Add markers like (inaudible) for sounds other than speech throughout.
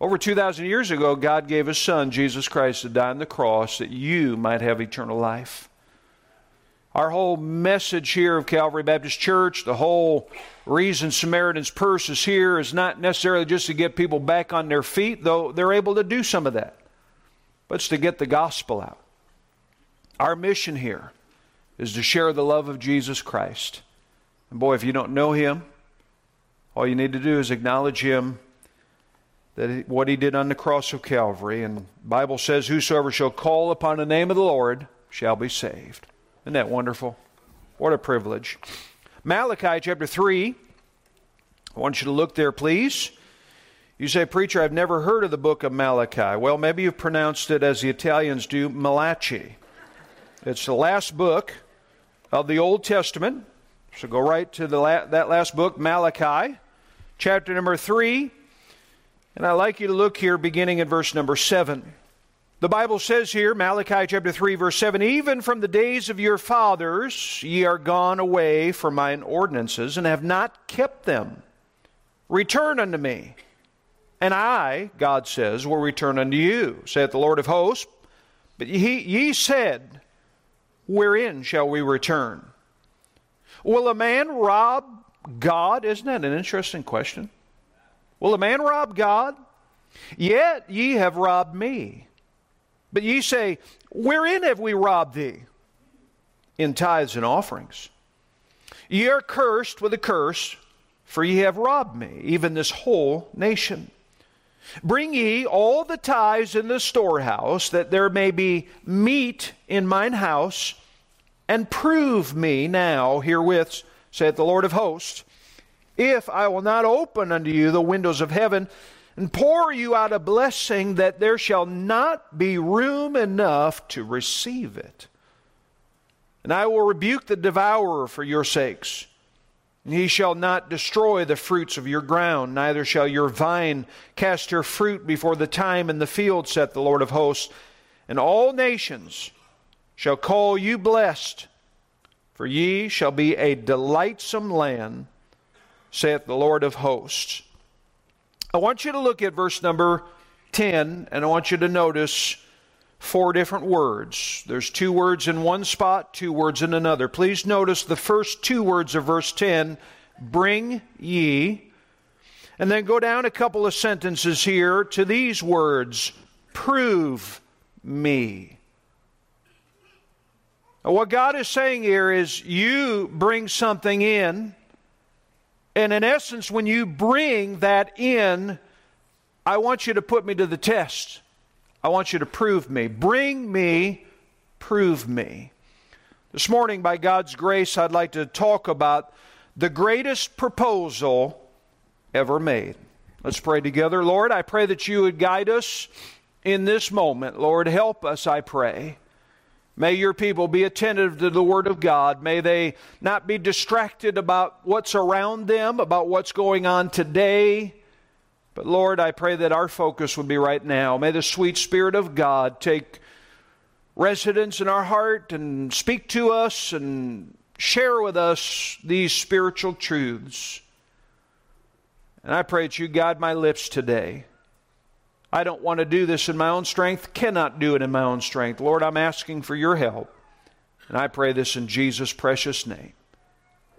Over 2,000 years ago, God gave His Son, Jesus Christ, to die on the cross that you might have eternal life. Our whole message here of Calvary Baptist Church, the whole reason Samaritan's Purse is here, is not necessarily just to get people back on their feet, though they're able to do some of that, but it's to get the gospel out. Our mission here is to share the love of Jesus Christ. And boy, if you don't know Him, all you need to do is acknowledge Him that what he did on the cross of Calvary. And the Bible says, Whosoever shall call upon the name of the Lord shall be saved. Isn't that wonderful? What a privilege. Malachi chapter 3. I want you to look there, please. You say, Preacher, I've never heard of the book of Malachi. Well, maybe you've pronounced it as the Italians do, Malachi. It's the last book of the Old Testament. So go right to the la- that last book, Malachi, chapter number 3. And I'd like you to look here beginning in verse number 7. The Bible says here, Malachi chapter 3, verse 7 Even from the days of your fathers ye are gone away from mine ordinances, and have not kept them. Return unto me, and I, God says, will return unto you, saith the Lord of hosts. But ye, ye said, Wherein shall we return? Will a man rob God? Isn't that an interesting question? Will a man rob God? Yet ye have robbed me. But ye say, Wherein have we robbed thee? In tithes and offerings. Ye are cursed with a curse, for ye have robbed me, even this whole nation. Bring ye all the tithes in the storehouse, that there may be meat in mine house, and prove me now herewith, saith the Lord of hosts, if I will not open unto you the windows of heaven and pour you out a blessing that there shall not be room enough to receive it. And I will rebuke the devourer for your sakes. And he shall not destroy the fruits of your ground, neither shall your vine cast her fruit before the time in the field, saith the Lord of hosts. And all nations shall call you blessed, for ye shall be a delightsome land saith the Lord of hosts. I want you to look at verse number 10, and I want you to notice four different words. There's two words in one spot, two words in another. Please notice the first two words of verse 10 bring ye. And then go down a couple of sentences here to these words prove me. What God is saying here is you bring something in and in essence, when you bring that in, I want you to put me to the test. I want you to prove me. Bring me, prove me. This morning, by God's grace, I'd like to talk about the greatest proposal ever made. Let's pray together. Lord, I pray that you would guide us in this moment. Lord, help us, I pray. May your people be attentive to the Word of God. May they not be distracted about what's around them, about what's going on today. But Lord, I pray that our focus would be right now. May the sweet Spirit of God take residence in our heart and speak to us and share with us these spiritual truths. And I pray that you guide my lips today. I don't want to do this in my own strength, cannot do it in my own strength. Lord, I'm asking for your help. And I pray this in Jesus' precious name.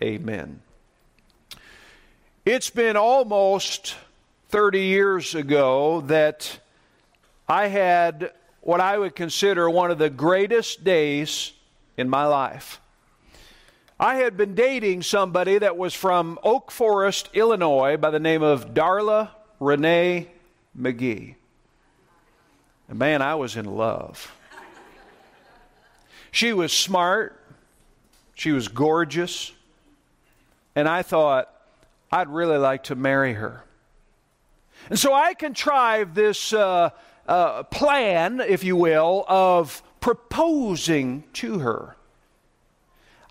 Amen. It's been almost 30 years ago that I had what I would consider one of the greatest days in my life. I had been dating somebody that was from Oak Forest, Illinois, by the name of Darla Renee McGee. And man, I was in love. She was smart, she was gorgeous, and I thought, I'd really like to marry her. And so I contrived this uh, uh, plan, if you will, of proposing to her.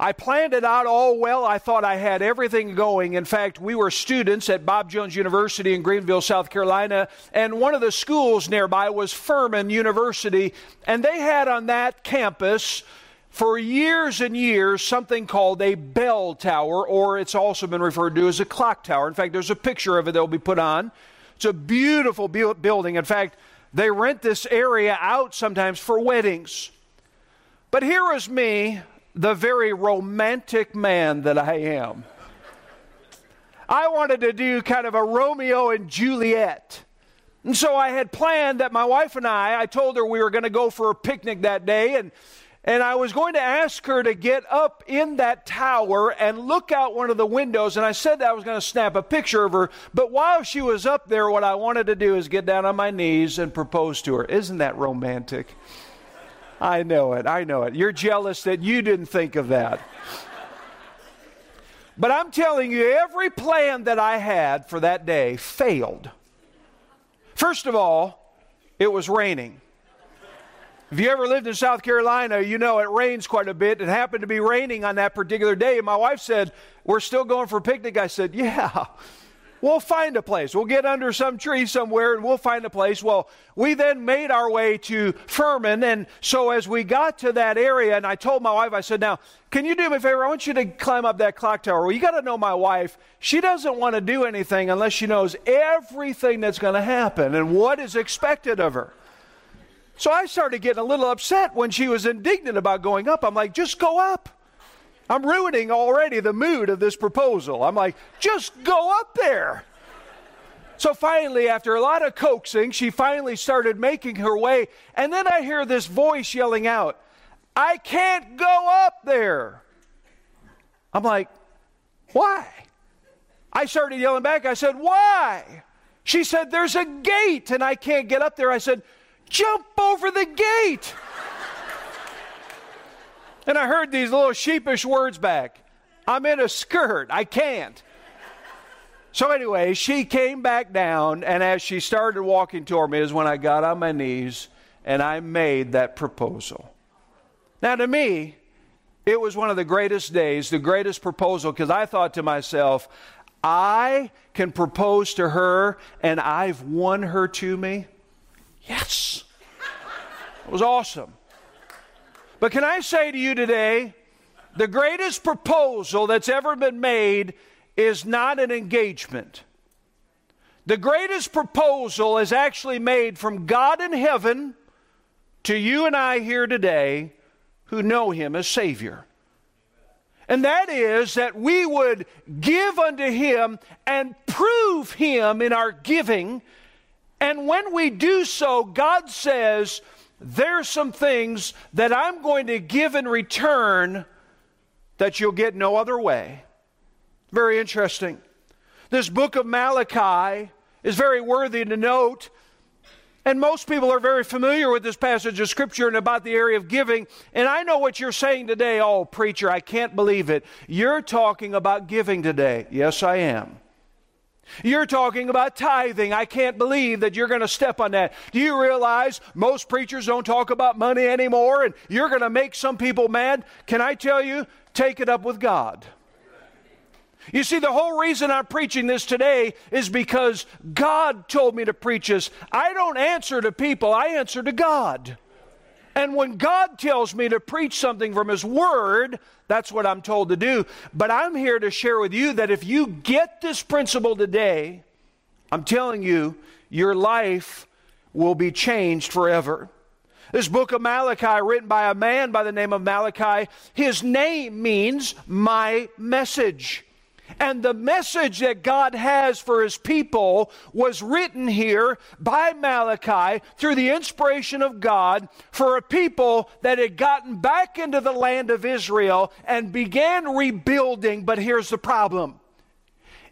I planned it out all well. I thought I had everything going. In fact, we were students at Bob Jones University in Greenville, South Carolina, and one of the schools nearby was Furman University, and they had on that campus for years and years something called a bell tower, or it's also been referred to as a clock tower. In fact, there's a picture of it that will be put on It's a beautiful bu- building. In fact, they rent this area out sometimes for weddings. But here is me, the very romantic man that I am. I wanted to do kind of a Romeo and Juliet. And so I had planned that my wife and I, I told her we were going to go for a picnic that day, and, and I was going to ask her to get up in that tower and look out one of the windows. And I said that I was going to snap a picture of her. But while she was up there, what I wanted to do is get down on my knees and propose to her. Isn't that romantic? I know it. I know it. You're jealous that you didn't think of that. But I'm telling you, every plan that I had for that day failed. First of all, it was raining. If you ever lived in South Carolina, you know it rains quite a bit. It happened to be raining on that particular day. And my wife said, We're still going for a picnic. I said, Yeah. We'll find a place. We'll get under some tree somewhere and we'll find a place. Well, we then made our way to Furman. And so as we got to that area, and I told my wife, I said, Now, can you do me a favor? I want you to climb up that clock tower. Well, you got to know my wife. She doesn't want to do anything unless she knows everything that's going to happen and what is expected of her. So I started getting a little upset when she was indignant about going up. I'm like, Just go up. I'm ruining already the mood of this proposal. I'm like, just go up there. So finally, after a lot of coaxing, she finally started making her way. And then I hear this voice yelling out, I can't go up there. I'm like, why? I started yelling back. I said, why? She said, there's a gate and I can't get up there. I said, jump over the gate. And I heard these little sheepish words back I'm in a skirt. I can't. So, anyway, she came back down, and as she started walking toward me, is when I got on my knees and I made that proposal. Now, to me, it was one of the greatest days, the greatest proposal, because I thought to myself, I can propose to her and I've won her to me. Yes. It was awesome. But can I say to you today, the greatest proposal that's ever been made is not an engagement. The greatest proposal is actually made from God in heaven to you and I here today who know Him as Savior. And that is that we would give unto Him and prove Him in our giving. And when we do so, God says, there's some things that I'm going to give in return that you'll get no other way. Very interesting. This book of Malachi is very worthy to note. And most people are very familiar with this passage of Scripture and about the area of giving. And I know what you're saying today. Oh, preacher, I can't believe it. You're talking about giving today. Yes, I am. You're talking about tithing. I can't believe that you're going to step on that. Do you realize most preachers don't talk about money anymore and you're going to make some people mad? Can I tell you? Take it up with God. You see, the whole reason I'm preaching this today is because God told me to preach this. I don't answer to people, I answer to God. And when God tells me to preach something from His Word, that's what I'm told to do. But I'm here to share with you that if you get this principle today, I'm telling you, your life will be changed forever. This book of Malachi, written by a man by the name of Malachi, his name means my message. And the message that God has for his people was written here by Malachi through the inspiration of God for a people that had gotten back into the land of Israel and began rebuilding. But here's the problem.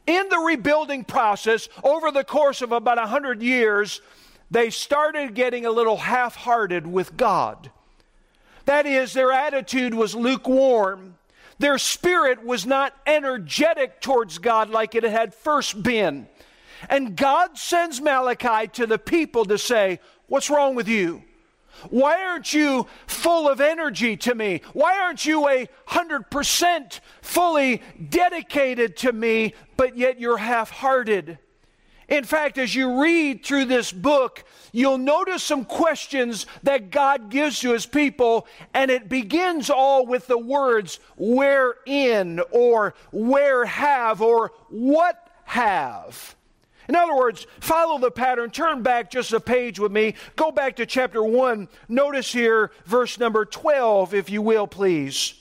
In the rebuilding process, over the course of about 100 years, they started getting a little half hearted with God. That is, their attitude was lukewarm. Their spirit was not energetic towards God like it had first been. And God sends Malachi to the people to say, What's wrong with you? Why aren't you full of energy to me? Why aren't you a hundred percent fully dedicated to me, but yet you're half hearted? In fact, as you read through this book, you'll notice some questions that God gives to his people, and it begins all with the words wherein or where have or what have. In other words, follow the pattern. Turn back just a page with me. Go back to chapter 1. Notice here verse number 12, if you will, please.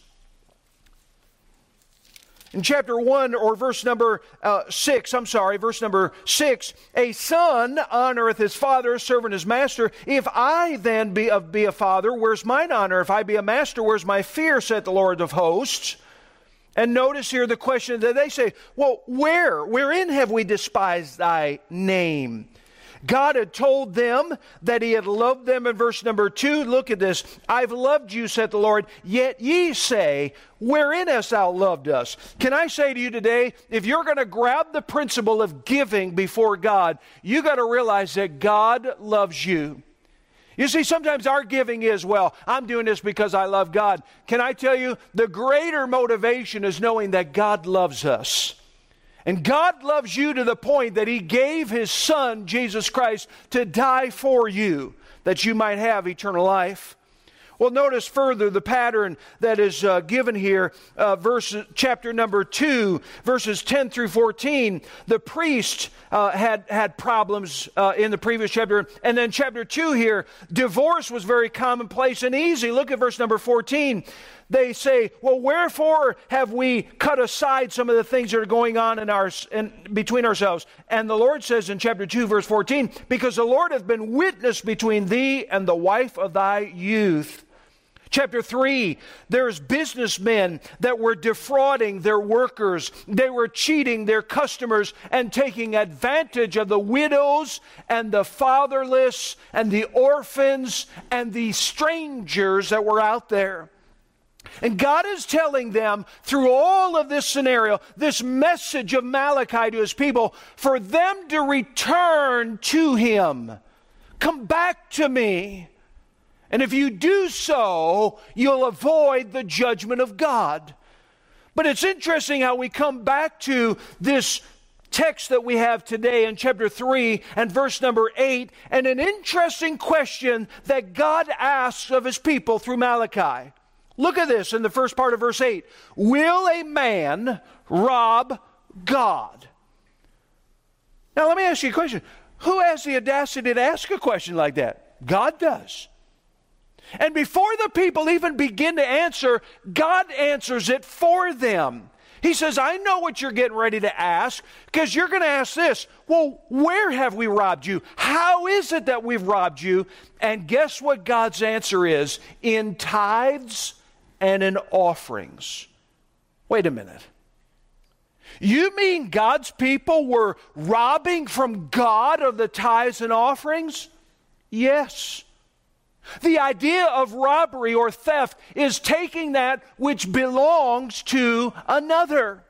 In chapter 1 or verse number uh, 6, I'm sorry, verse number 6, a son honoreth his father, a servant his master. If I then be, a, be a father, where's mine honor? If I be a master, where's my fear, said the Lord of hosts? And notice here the question that they say, well, where? Wherein have we despised thy name? God had told them that He had loved them in verse number two. Look at this. I've loved you, said the Lord, yet ye say, Wherein hast thou loved us? Can I say to you today, if you're going to grab the principle of giving before God, you got to realize that God loves you. You see, sometimes our giving is, well, I'm doing this because I love God. Can I tell you, the greater motivation is knowing that God loves us. And God loves you to the point that He gave His Son, Jesus Christ, to die for you, that you might have eternal life. Well, notice further the pattern that is uh, given here, uh, verse, chapter number 2, verses 10 through 14. The priest uh, had, had problems uh, in the previous chapter. And then, chapter 2 here, divorce was very commonplace and easy. Look at verse number 14. They say, Well, wherefore have we cut aside some of the things that are going on in our, in, between ourselves? And the Lord says in chapter 2, verse 14, Because the Lord hath been witness between thee and the wife of thy youth Chapter 3, there's businessmen that were defrauding their workers. They were cheating their customers and taking advantage of the widows and the fatherless and the orphans and the strangers that were out there. And God is telling them through all of this scenario, this message of Malachi to his people, for them to return to him. Come back to me. And if you do so, you'll avoid the judgment of God. But it's interesting how we come back to this text that we have today in chapter 3 and verse number 8, and an interesting question that God asks of his people through Malachi. Look at this in the first part of verse 8 Will a man rob God? Now, let me ask you a question. Who has the audacity to ask a question like that? God does. And before the people even begin to answer, God answers it for them. He says, I know what you're getting ready to ask because you're going to ask this. Well, where have we robbed you? How is it that we've robbed you? And guess what God's answer is? In tithes and in offerings. Wait a minute. You mean God's people were robbing from God of the tithes and offerings? Yes. The idea of robbery or theft is taking that which belongs to another.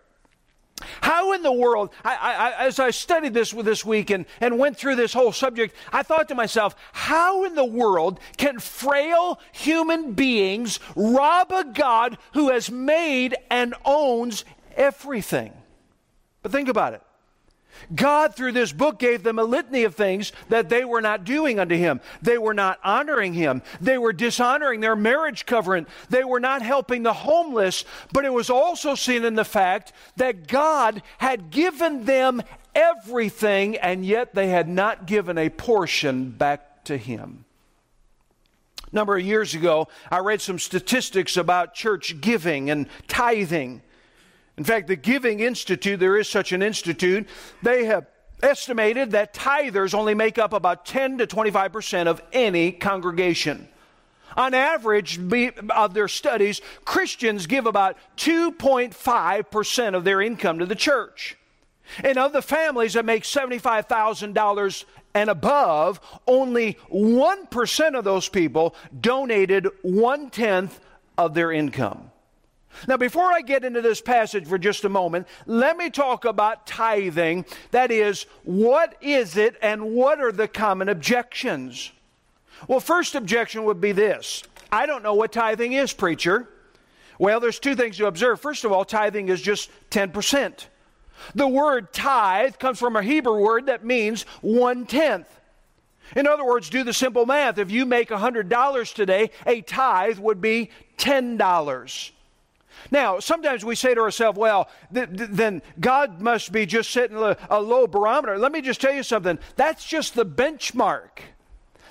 In the world, I, I, as I studied this this week and, and went through this whole subject, I thought to myself, how in the world can frail human beings rob a God who has made and owns everything? But think about it. God, through this book, gave them a litany of things that they were not doing unto Him. They were not honoring Him. They were dishonoring their marriage covenant. They were not helping the homeless. But it was also seen in the fact that God had given them everything, and yet they had not given a portion back to Him. Number of years ago, I read some statistics about church giving and tithing. In fact, the Giving Institute, there is such an institute, they have estimated that tithers only make up about 10 to 25% of any congregation. On average, of their studies, Christians give about 2.5% of their income to the church. And of the families that make $75,000 and above, only 1% of those people donated one tenth of their income. Now, before I get into this passage for just a moment, let me talk about tithing. That is, what is it and what are the common objections? Well, first objection would be this I don't know what tithing is, preacher. Well, there's two things to observe. First of all, tithing is just 10%. The word tithe comes from a Hebrew word that means one tenth. In other words, do the simple math. If you make $100 today, a tithe would be $10. Now, sometimes we say to ourselves, well, th- th- then God must be just setting a, a low barometer. Let me just tell you something. That's just the benchmark.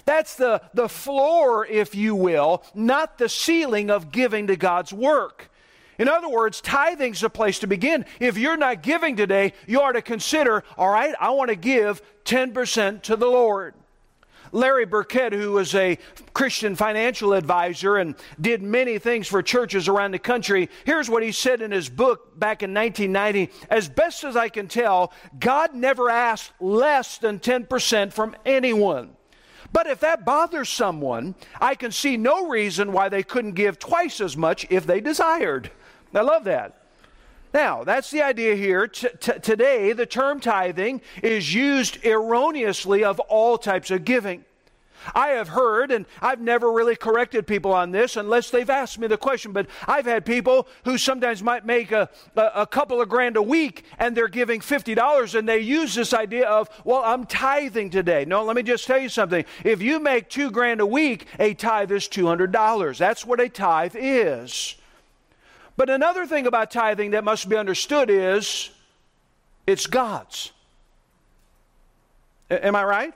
That's the, the floor, if you will, not the ceiling of giving to God's work. In other words, tithing's a place to begin. If you're not giving today, you ought to consider, all right, I want to give 10% to the Lord. Larry Burkett, who was a Christian financial advisor and did many things for churches around the country, here's what he said in his book back in 1990 As best as I can tell, God never asked less than 10% from anyone. But if that bothers someone, I can see no reason why they couldn't give twice as much if they desired. I love that. Now, that's the idea here. T- t- today, the term tithing is used erroneously of all types of giving. I have heard, and I've never really corrected people on this unless they've asked me the question, but I've had people who sometimes might make a, a, a couple of grand a week and they're giving $50 and they use this idea of, well, I'm tithing today. No, let me just tell you something. If you make two grand a week, a tithe is $200. That's what a tithe is. But another thing about tithing that must be understood is it's God's. A- am I right?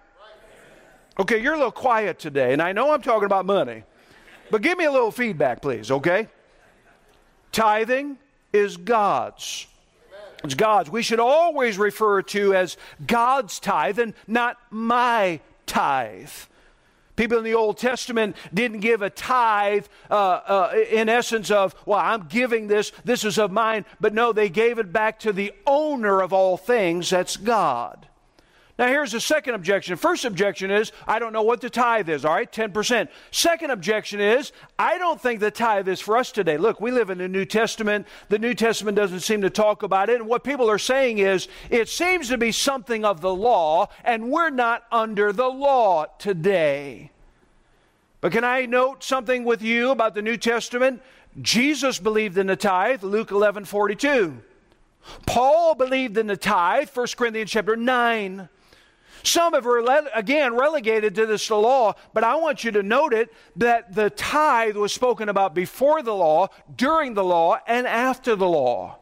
Okay, you're a little quiet today, and I know I'm talking about money, but give me a little feedback, please, okay? Tithing is God's. It's God's. We should always refer to as God's tithe and not my tithe. People in the Old Testament didn't give a tithe uh, uh, in essence of, well, I'm giving this, this is of mine. But no, they gave it back to the owner of all things, that's God. Now, here's the second objection. First objection is, I don't know what the tithe is, all right, 10%. Second objection is, I don't think the tithe is for us today. Look, we live in the New Testament. The New Testament doesn't seem to talk about it. And what people are saying is, it seems to be something of the law, and we're not under the law today. But can I note something with you about the New Testament? Jesus believed in the tithe, Luke 11 42. Paul believed in the tithe, 1 Corinthians chapter 9. Some have, rele- again, relegated to this law, but I want you to note it that the tithe was spoken about before the law, during the law, and after the law.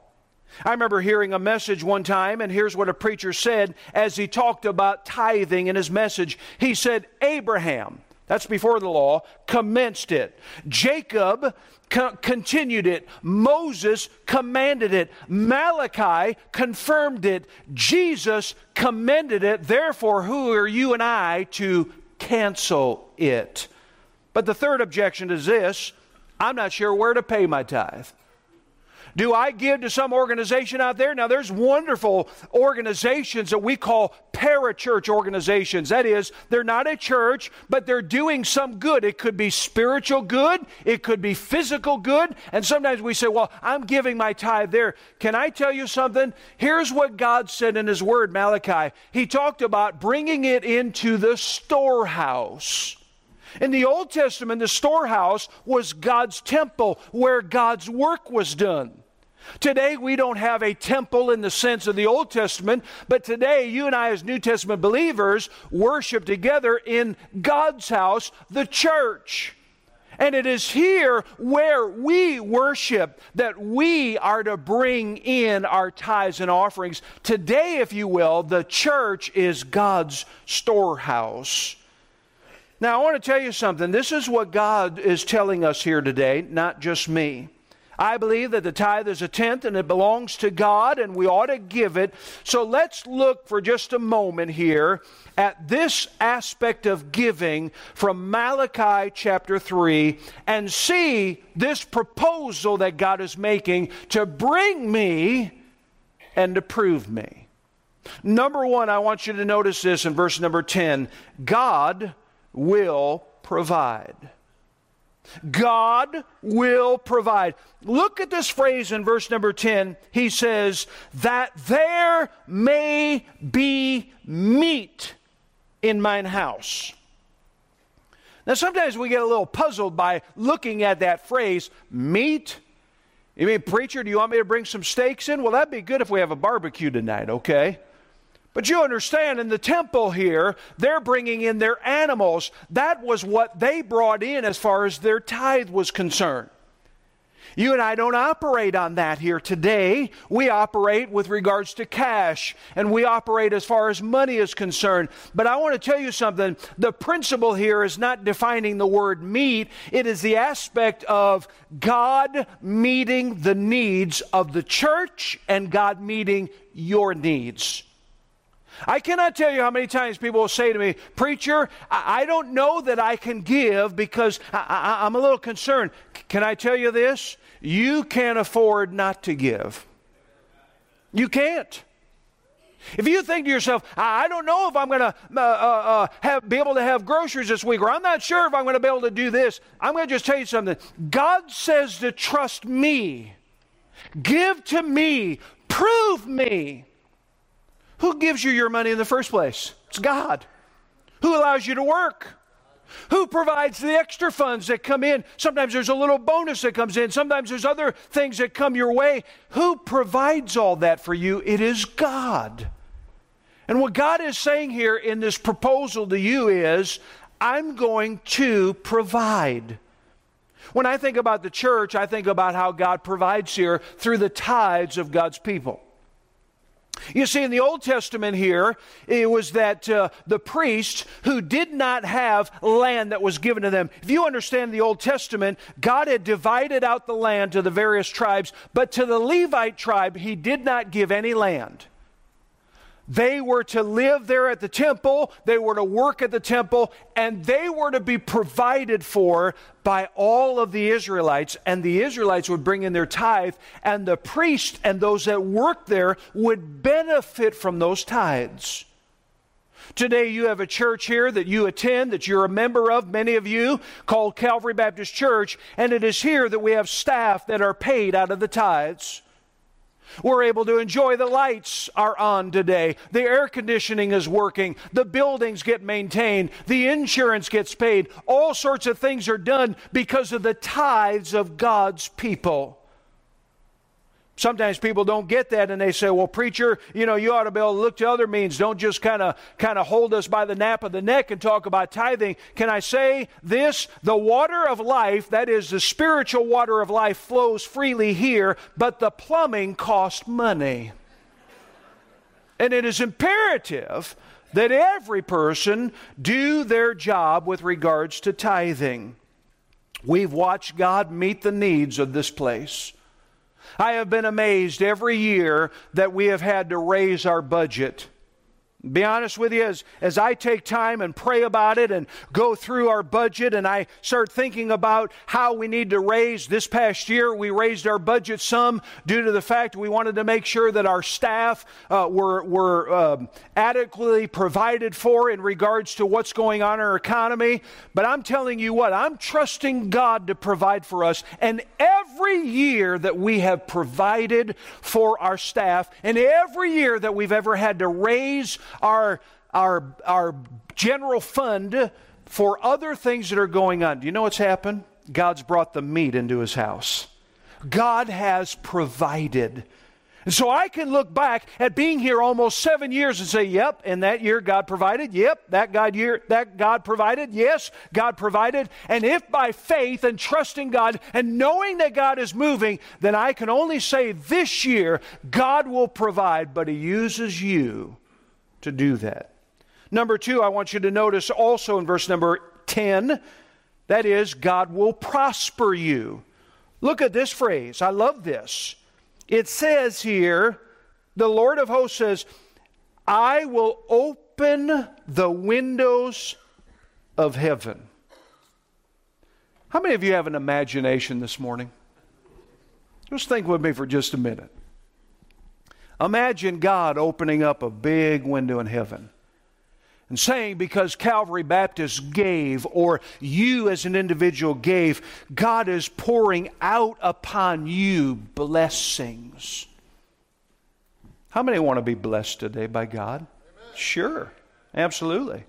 I remember hearing a message one time, and here's what a preacher said as he talked about tithing in his message. He said, Abraham, that's before the law, commenced it. Jacob co- continued it. Moses commanded it. Malachi confirmed it. Jesus commended it. Therefore, who are you and I to cancel it? But the third objection is this I'm not sure where to pay my tithe. Do I give to some organization out there? Now, there's wonderful organizations that we call parachurch organizations. That is, they're not a church, but they're doing some good. It could be spiritual good, it could be physical good. And sometimes we say, Well, I'm giving my tithe there. Can I tell you something? Here's what God said in His Word, Malachi. He talked about bringing it into the storehouse. In the Old Testament, the storehouse was God's temple where God's work was done. Today, we don't have a temple in the sense of the Old Testament, but today, you and I, as New Testament believers, worship together in God's house, the church. And it is here where we worship that we are to bring in our tithes and offerings. Today, if you will, the church is God's storehouse. Now, I want to tell you something. This is what God is telling us here today, not just me. I believe that the tithe is a tenth and it belongs to God and we ought to give it. So let's look for just a moment here at this aspect of giving from Malachi chapter 3 and see this proposal that God is making to bring me and to prove me. Number one, I want you to notice this in verse number 10 God will provide. God will provide. Look at this phrase in verse number 10. He says, That there may be meat in mine house. Now, sometimes we get a little puzzled by looking at that phrase, meat. You mean, preacher, do you want me to bring some steaks in? Well, that'd be good if we have a barbecue tonight, okay? But you understand, in the temple here, they're bringing in their animals. That was what they brought in as far as their tithe was concerned. You and I don't operate on that here today. We operate with regards to cash, and we operate as far as money is concerned. But I want to tell you something. The principle here is not defining the word meet, it is the aspect of God meeting the needs of the church and God meeting your needs. I cannot tell you how many times people will say to me, Preacher, I, I don't know that I can give because I, am a little concerned. Can I tell you this? You can't afford not to give. You can't. If you think to yourself, I don't know if I'm going to uh, uh, uh be able to have groceries this week, or I'm not sure if I'm going to be able to do this, I'm going to just tell you something. God says to trust me, give to me, prove me. Who gives you your money in the first place? It's God. Who allows you to work? Who provides the extra funds that come in? Sometimes there's a little bonus that comes in. Sometimes there's other things that come your way. Who provides all that for you? It is God. And what God is saying here in this proposal to you is, I'm going to provide. When I think about the church, I think about how God provides here through the tithes of God's people. You see, in the Old Testament here, it was that uh, the priests who did not have land that was given to them. If you understand the Old Testament, God had divided out the land to the various tribes, but to the Levite tribe, he did not give any land. They were to live there at the temple, they were to work at the temple, and they were to be provided for by all of the Israelites. And the Israelites would bring in their tithe, and the priest and those that worked there would benefit from those tithes. Today, you have a church here that you attend, that you're a member of, many of you, called Calvary Baptist Church, and it is here that we have staff that are paid out of the tithes. We're able to enjoy the lights are on today. The air conditioning is working. The buildings get maintained. The insurance gets paid. All sorts of things are done because of the tithes of God's people. Sometimes people don't get that and they say, well, preacher, you know, you ought to be able to look to other means. Don't just kind of kind of hold us by the nape of the neck and talk about tithing. Can I say this? The water of life, that is the spiritual water of life, flows freely here, but the plumbing costs money. And it is imperative that every person do their job with regards to tithing. We've watched God meet the needs of this place. I have been amazed every year that we have had to raise our budget. Be honest with you, as, as I take time and pray about it and go through our budget and I start thinking about how we need to raise, this past year we raised our budget some due to the fact we wanted to make sure that our staff uh, were, were um, adequately provided for in regards to what's going on in our economy. But I'm telling you what, I'm trusting God to provide for us. And every year that we have provided for our staff, and every year that we've ever had to raise our, our, our general fund for other things that are going on. Do you know what's happened? God's brought the meat into his house. God has provided. And so I can look back at being here almost seven years and say, yep, in that year God provided. Yep, that God year that God provided. Yes, God provided. And if by faith and trusting God and knowing that God is moving, then I can only say this year God will provide, but He uses you to do that. Number two, I want you to notice also in verse number 10 that is, God will prosper you. Look at this phrase. I love this. It says here, the Lord of hosts says, I will open the windows of heaven. How many of you have an imagination this morning? Just think with me for just a minute. Imagine God opening up a big window in heaven and saying, because Calvary Baptist gave, or you as an individual gave, God is pouring out upon you blessings. How many want to be blessed today by God? Amen. Sure, absolutely.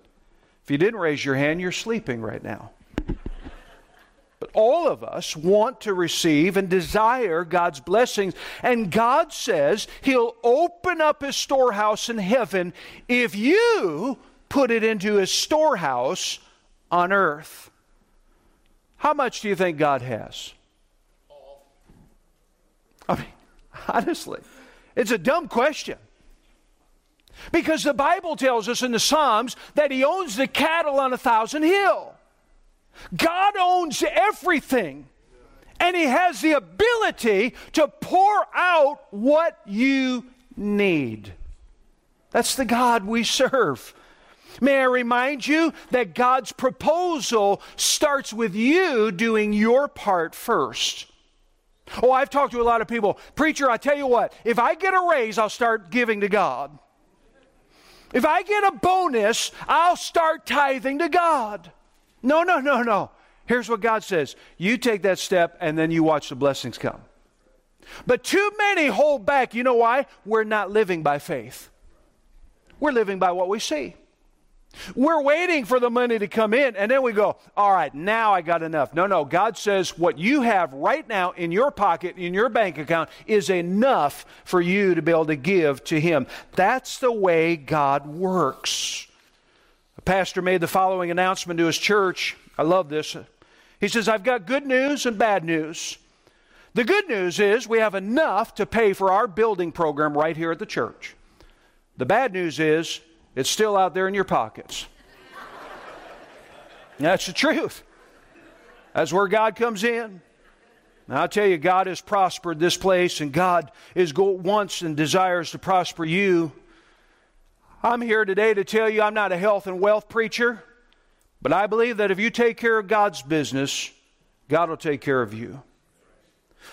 If you didn't raise your hand, you're sleeping right now. All of us want to receive and desire God's blessings. And God says He'll open up His storehouse in heaven if you put it into His storehouse on earth. How much do you think God has? I mean, (laughs) honestly, it's a dumb question. Because the Bible tells us in the Psalms that He owns the cattle on a thousand hill. God owns everything. And He has the ability to pour out what you need. That's the God we serve. May I remind you that God's proposal starts with you doing your part first. Oh, I've talked to a lot of people. Preacher, I tell you what, if I get a raise, I'll start giving to God. If I get a bonus, I'll start tithing to God. No, no, no, no. Here's what God says you take that step and then you watch the blessings come. But too many hold back. You know why? We're not living by faith, we're living by what we see. We're waiting for the money to come in, and then we go, All right, now I got enough. No, no. God says what you have right now in your pocket, in your bank account, is enough for you to be able to give to Him. That's the way God works. Pastor made the following announcement to his church. I love this. He says, I've got good news and bad news. The good news is we have enough to pay for our building program right here at the church. The bad news is it's still out there in your pockets. (laughs) That's the truth. That's where God comes in. Now, I'll tell you, God has prospered this place, and God is go- wants and desires to prosper you. I'm here today to tell you I'm not a health and wealth preacher, but I believe that if you take care of God's business, God will take care of you.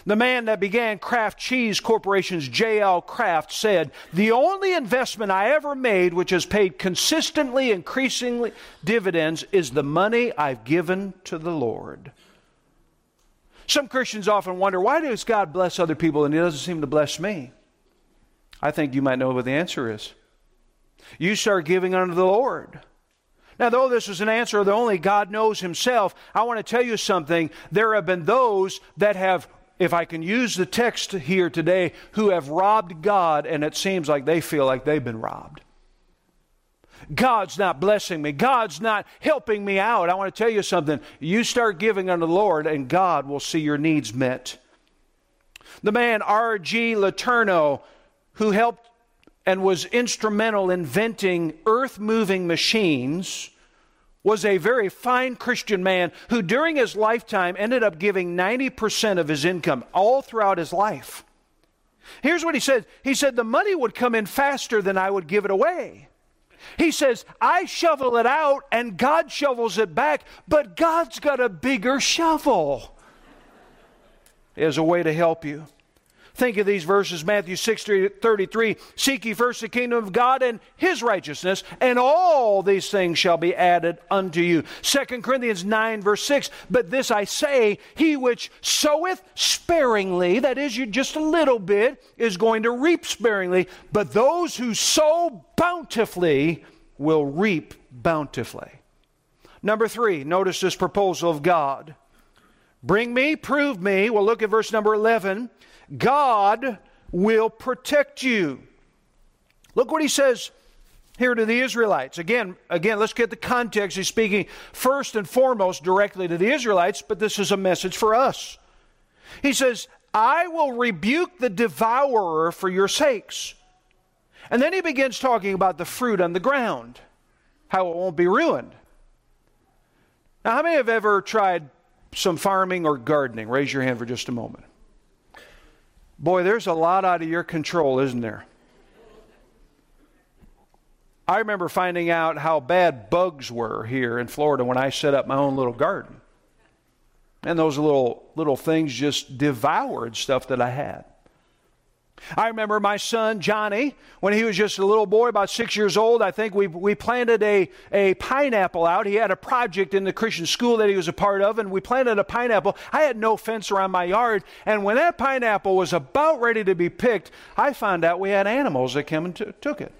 The man that began Kraft Cheese Corporation's J.L. Kraft said, The only investment I ever made which has paid consistently increasingly dividends is the money I've given to the Lord. Some Christians often wonder, why does God bless other people and He doesn't seem to bless me? I think you might know what the answer is. You start giving unto the Lord. Now, though this is an answer that only God knows Himself, I want to tell you something. There have been those that have if I can use the text here today, who have robbed God, and it seems like they feel like they've been robbed. God's not blessing me. God's not helping me out. I want to tell you something. You start giving unto the Lord, and God will see your needs met. The man R.G. Letourneau, who helped and was instrumental in inventing earth moving machines, was a very fine Christian man who, during his lifetime, ended up giving 90% of his income all throughout his life. Here's what he said He said, The money would come in faster than I would give it away. He says, I shovel it out and God shovels it back, but God's got a bigger shovel. As a way to help you. Think of these verses Matthew 6 33. Seek ye first the kingdom of God and his righteousness, and all these things shall be added unto you. 2 Corinthians 9, verse 6. But this I say, he which soweth sparingly, that is, you just a little bit, is going to reap sparingly. But those who sow bountifully will reap bountifully. Number three, notice this proposal of God. Bring me, prove me. We'll look at verse number 11. God will protect you. Look what he says here to the Israelites. Again, again, let's get the context. He's speaking first and foremost directly to the Israelites, but this is a message for us. He says, I will rebuke the devourer for your sakes. And then he begins talking about the fruit on the ground, how it won't be ruined. Now, how many have ever tried some farming or gardening? Raise your hand for just a moment. Boy, there's a lot out of your control, isn't there? I remember finding out how bad bugs were here in Florida when I set up my own little garden. And those little little things just devoured stuff that I had. I remember my son Johnny, when he was just a little boy, about six years old, I think we, we planted a, a pineapple out. He had a project in the Christian school that he was a part of, and we planted a pineapple. I had no fence around my yard, and when that pineapple was about ready to be picked, I found out we had animals that came and t- took it.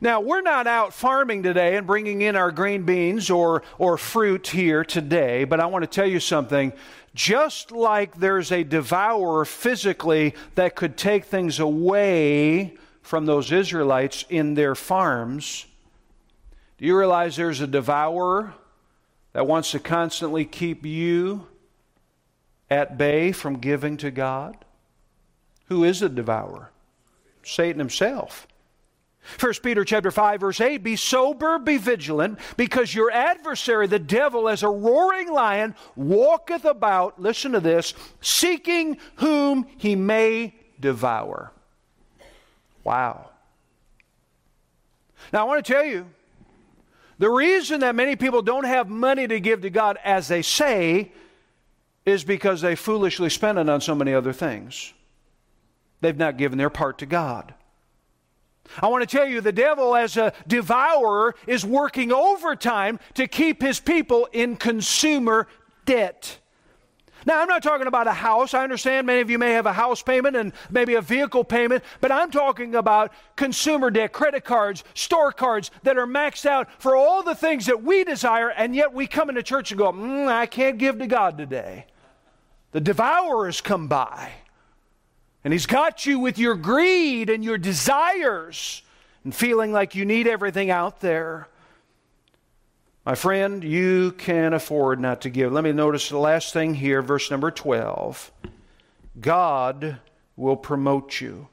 Now, we're not out farming today and bringing in our green beans or, or fruit here today, but I want to tell you something. Just like there's a devourer physically that could take things away from those Israelites in their farms, do you realize there's a devourer that wants to constantly keep you at bay from giving to God? Who is the devourer? Satan himself. 1 Peter chapter 5 verse 8 be sober be vigilant because your adversary the devil as a roaring lion walketh about listen to this seeking whom he may devour. Wow. Now I want to tell you the reason that many people don't have money to give to God as they say is because they foolishly spend it on so many other things. They've not given their part to God. I want to tell you the devil, as a devourer, is working overtime to keep his people in consumer debt. Now, I'm not talking about a house. I understand many of you may have a house payment and maybe a vehicle payment, but I'm talking about consumer debt, credit cards, store cards that are maxed out for all the things that we desire, and yet we come into church and go, mm, I can't give to God today. The devourers come by. And he's got you with your greed and your desires and feeling like you need everything out there. My friend, you can afford not to give. Let me notice the last thing here, verse number 12. God will promote you.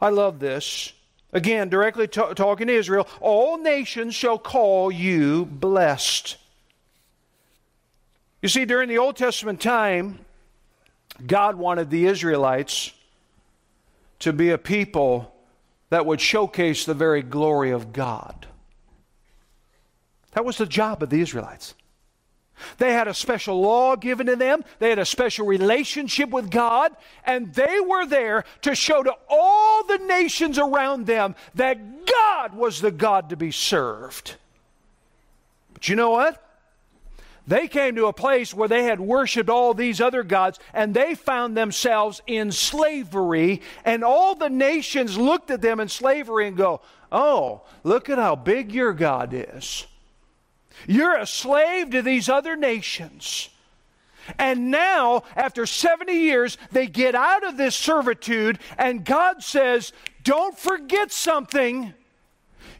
I love this. Again, directly t- talking to Israel, all nations shall call you blessed. You see, during the Old Testament time, God wanted the Israelites to be a people that would showcase the very glory of God. That was the job of the Israelites. They had a special law given to them. They had a special relationship with God. And they were there to show to all the nations around them that God was the God to be served. But you know what? They came to a place where they had worshiped all these other gods and they found themselves in slavery. And all the nations looked at them in slavery and go, Oh, look at how big your God is. You're a slave to these other nations. And now, after 70 years, they get out of this servitude, and God says, Don't forget something.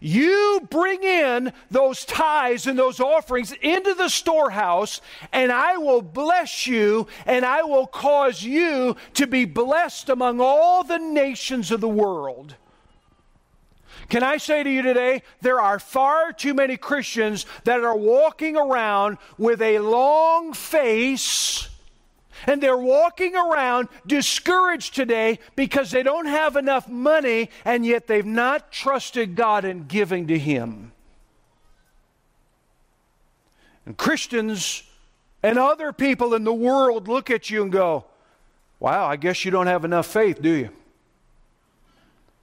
You bring in those tithes and those offerings into the storehouse, and I will bless you, and I will cause you to be blessed among all the nations of the world. Can I say to you today, there are far too many Christians that are walking around with a long face and they're walking around discouraged today because they don't have enough money and yet they've not trusted God in giving to Him. And Christians and other people in the world look at you and go, Wow, I guess you don't have enough faith, do you?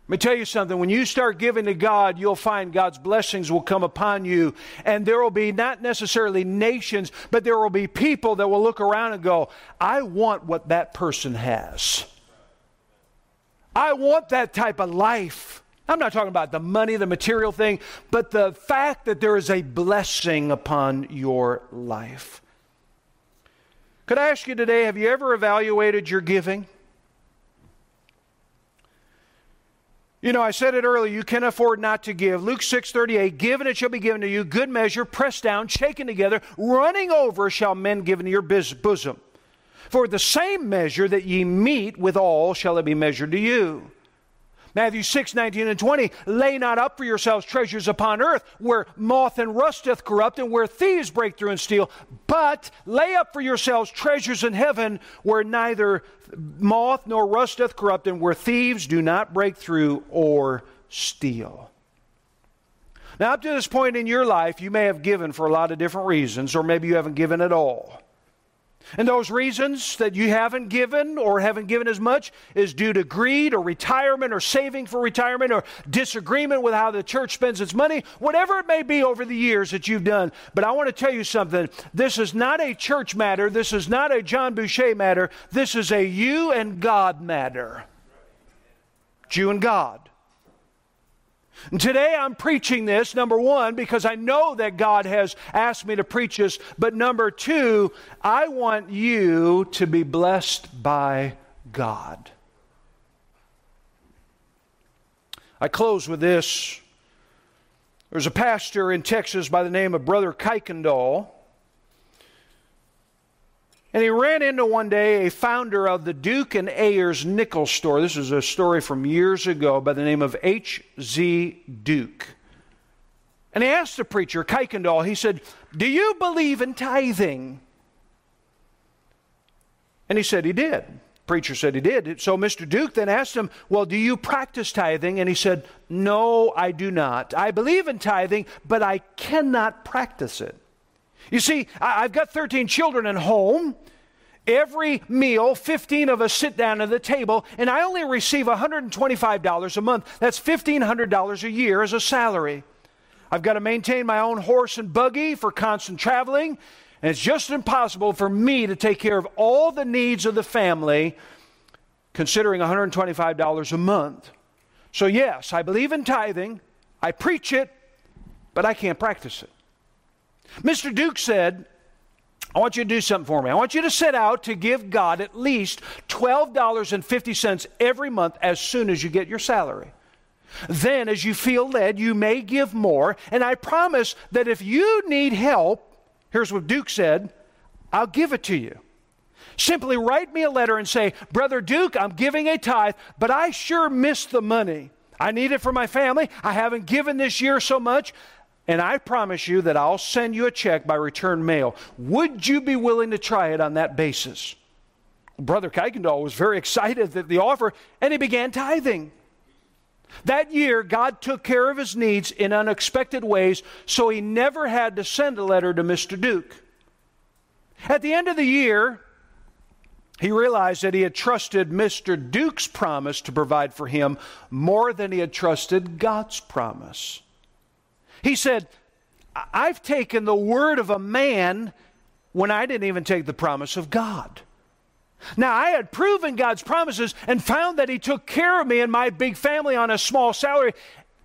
Let me tell you something. When you start giving to God, you'll find God's blessings will come upon you. And there will be not necessarily nations, but there will be people that will look around and go, I want what that person has. I want that type of life. I'm not talking about the money, the material thing, but the fact that there is a blessing upon your life. Could I ask you today, have you ever evaluated your giving? You know, I said it earlier, you can afford not to give. Luke 6:38, give and it shall be given to you, good measure, pressed down, shaken together, running over shall men give into your bosom. For the same measure that ye meet withal shall it be measured to you. Matthew 6, 19 and 20. Lay not up for yourselves treasures upon earth, where moth and rust doth corrupt, and where thieves break through and steal. But lay up for yourselves treasures in heaven, where neither moth nor rust doth corrupt, and where thieves do not break through or steal. Now, up to this point in your life, you may have given for a lot of different reasons, or maybe you haven't given at all. And those reasons that you haven't given or haven't given as much is due to greed or retirement or saving for retirement or disagreement with how the church spends its money, whatever it may be over the years that you've done. But I want to tell you something. This is not a church matter. This is not a John Boucher matter. This is a you and God matter. You and God. Today I'm preaching this, number one, because I know that God has asked me to preach this. But number two, I want you to be blessed by God. I close with this. There's a pastor in Texas by the name of Brother Kuykendall. And he ran into one day a founder of the Duke and Ayres nickel store. This is a story from years ago by the name of H.Z. Duke. And he asked the preacher, Kuykendall, he said, Do you believe in tithing? And he said he did. Preacher said he did. So Mr. Duke then asked him, Well, do you practice tithing? And he said, No, I do not. I believe in tithing, but I cannot practice it. You see, I've got 13 children at home. Every meal, 15 of us sit down at the table, and I only receive $125 a month. That's $1,500 a year as a salary. I've got to maintain my own horse and buggy for constant traveling, and it's just impossible for me to take care of all the needs of the family, considering $125 a month. So, yes, I believe in tithing, I preach it, but I can't practice it. Mr. Duke said, I want you to do something for me. I want you to set out to give God at least $12.50 every month as soon as you get your salary. Then, as you feel led, you may give more. And I promise that if you need help, here's what Duke said I'll give it to you. Simply write me a letter and say, Brother Duke, I'm giving a tithe, but I sure miss the money. I need it for my family. I haven't given this year so much and I promise you that I'll send you a check by return mail. Would you be willing to try it on that basis? Brother Kuykendall was very excited at the offer, and he began tithing. That year, God took care of his needs in unexpected ways, so he never had to send a letter to Mr. Duke. At the end of the year, he realized that he had trusted Mr. Duke's promise to provide for him more than he had trusted God's promise. He said, I've taken the word of a man when I didn't even take the promise of God. Now, I had proven God's promises and found that He took care of me and my big family on a small salary.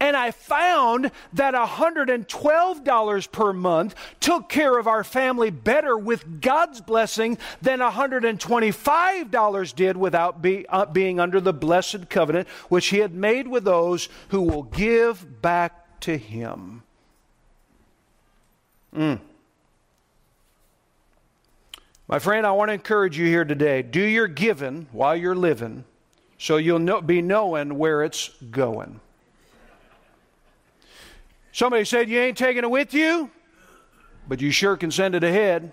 And I found that $112 per month took care of our family better with God's blessing than $125 did without be, uh, being under the blessed covenant which He had made with those who will give back to Him. Mm. My friend, I want to encourage you here today. Do your giving while you're living so you'll know, be knowing where it's going. Somebody said you ain't taking it with you, but you sure can send it ahead.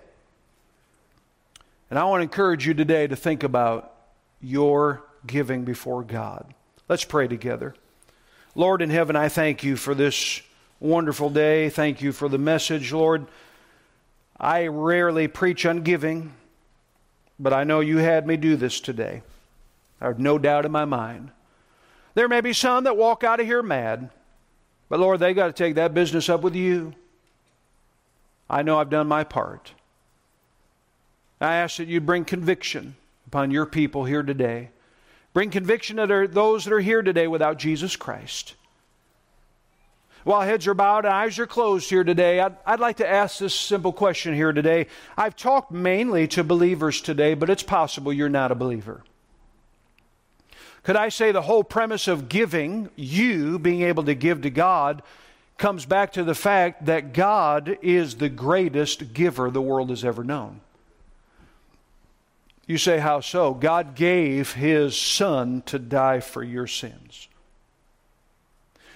And I want to encourage you today to think about your giving before God. Let's pray together. Lord in heaven, I thank you for this wonderful day. Thank you for the message, Lord. I rarely preach on giving, but I know you had me do this today. I have no doubt in my mind. There may be some that walk out of here mad, but Lord, they got to take that business up with you. I know I've done my part. I ask that you bring conviction upon your people here today. Bring conviction to those that are here today without Jesus Christ. While heads are bowed and eyes are closed here today, I'd, I'd, like to ask this simple question here today. I've talked mainly to believers today, but it's possible you're not a believer. Could I say the whole premise of giving, you being able to give to God, comes back to the fact that God is the greatest giver the world has ever known? You say, how so? God gave his son to die for your sins.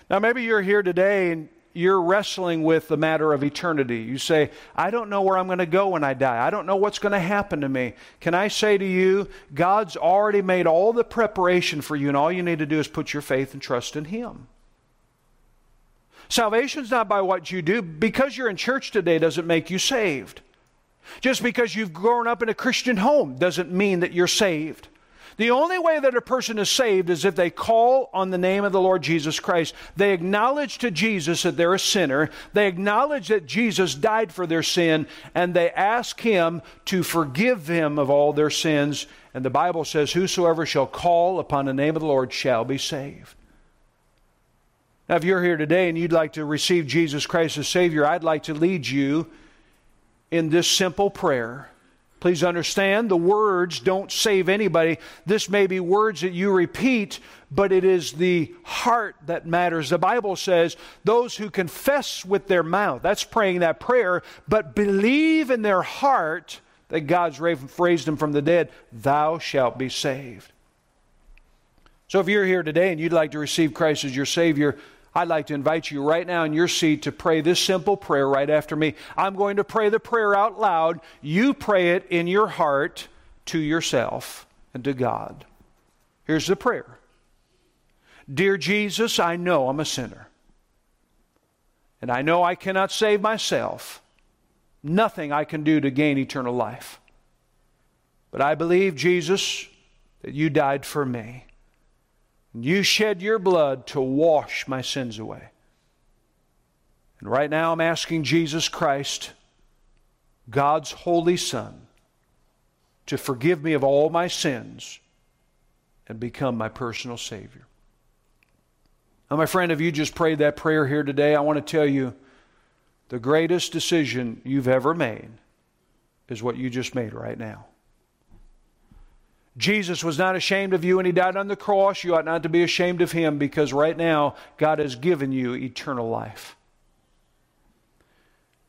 Now, maybe you're here today and you're wrestling with the matter of eternity. You say, I don't know where I'm going to go when I die. I don't know what's going to happen to me. Can I say to you, God's already made all the preparation for you, and all you need to do is put your faith and trust in Him. Salvation's not by what you do. Because you're in church today doesn't make you saved. Just because you've grown up in a Christian home doesn't mean that you're saved. The only way that a person is saved is if they call on the name of the Lord Jesus Christ. They acknowledge to Jesus that they're a sinner. They acknowledge that Jesus died for their sin, and they ask Him to forgive them of all their sins. And the Bible says, Whosoever shall call upon the name of the Lord shall be saved. Now, if you're here today and you'd like to receive Jesus Christ as Savior, I'd like to lead you in this simple prayer. Please understand, the words don't save anybody. This may be words that you repeat, but it is the heart that matters. The Bible says, those who confess with their mouth, that's praying that prayer, but believe in their heart that God's raised him from the dead, thou shalt be saved. So if you're here today and you'd like to receive Christ as your Savior, I'd like to invite you right now in your seat to pray this simple prayer right after me. I'm going to pray the prayer out loud. You pray it in your heart to yourself and to God. Here's the prayer Dear Jesus, I know I'm a sinner. And I know I cannot save myself. Nothing I can do to gain eternal life. But I believe, Jesus, that you died for me. You shed your blood to wash my sins away. And right now I'm asking Jesus Christ, God's holy Son, to forgive me of all my sins and become my personal Savior. Now, my friend, if you just prayed that prayer here today, I want to tell you the greatest decision you've ever made is what you just made right now. Jesus was not ashamed of you and he died on the cross. You ought not to be ashamed of him because right now God has given you eternal life.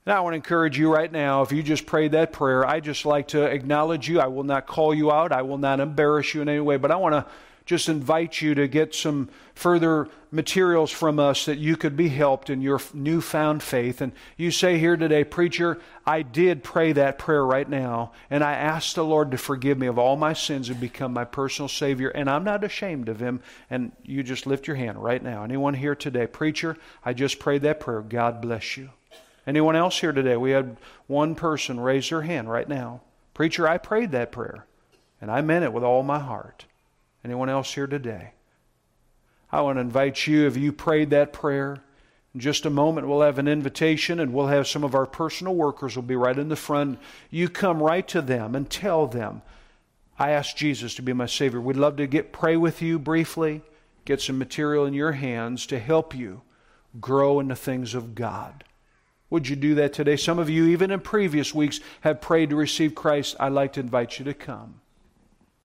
Now, I want to encourage you right now, if you just prayed that prayer, I just like to acknowledge you. I will not call you out, I will not embarrass you in any way, but I want to just invite you to get some further materials from us that you could be helped in your newfound faith. And you say here today, Preacher, I did pray that prayer right now, and I asked the Lord to forgive me of all my sins and become my personal Savior, and I'm not ashamed of Him. And you just lift your hand right now. Anyone here today, Preacher, I just prayed that prayer. God bless you. Anyone else here today? We had one person raise their hand right now. Preacher, I prayed that prayer, and I meant it with all my heart. Anyone else here today? I want to invite you, if you prayed that prayer, in just a moment we'll have an invitation and we'll have some of our personal workers will be right in the front. You come right to them and tell them, I asked Jesus to be my Savior. We'd love to get pray with you briefly, get some material in your hands to help you grow in the things of God. Would you do that today? Some of you, even in previous weeks, have prayed to receive Christ. I'd like to invite you to come.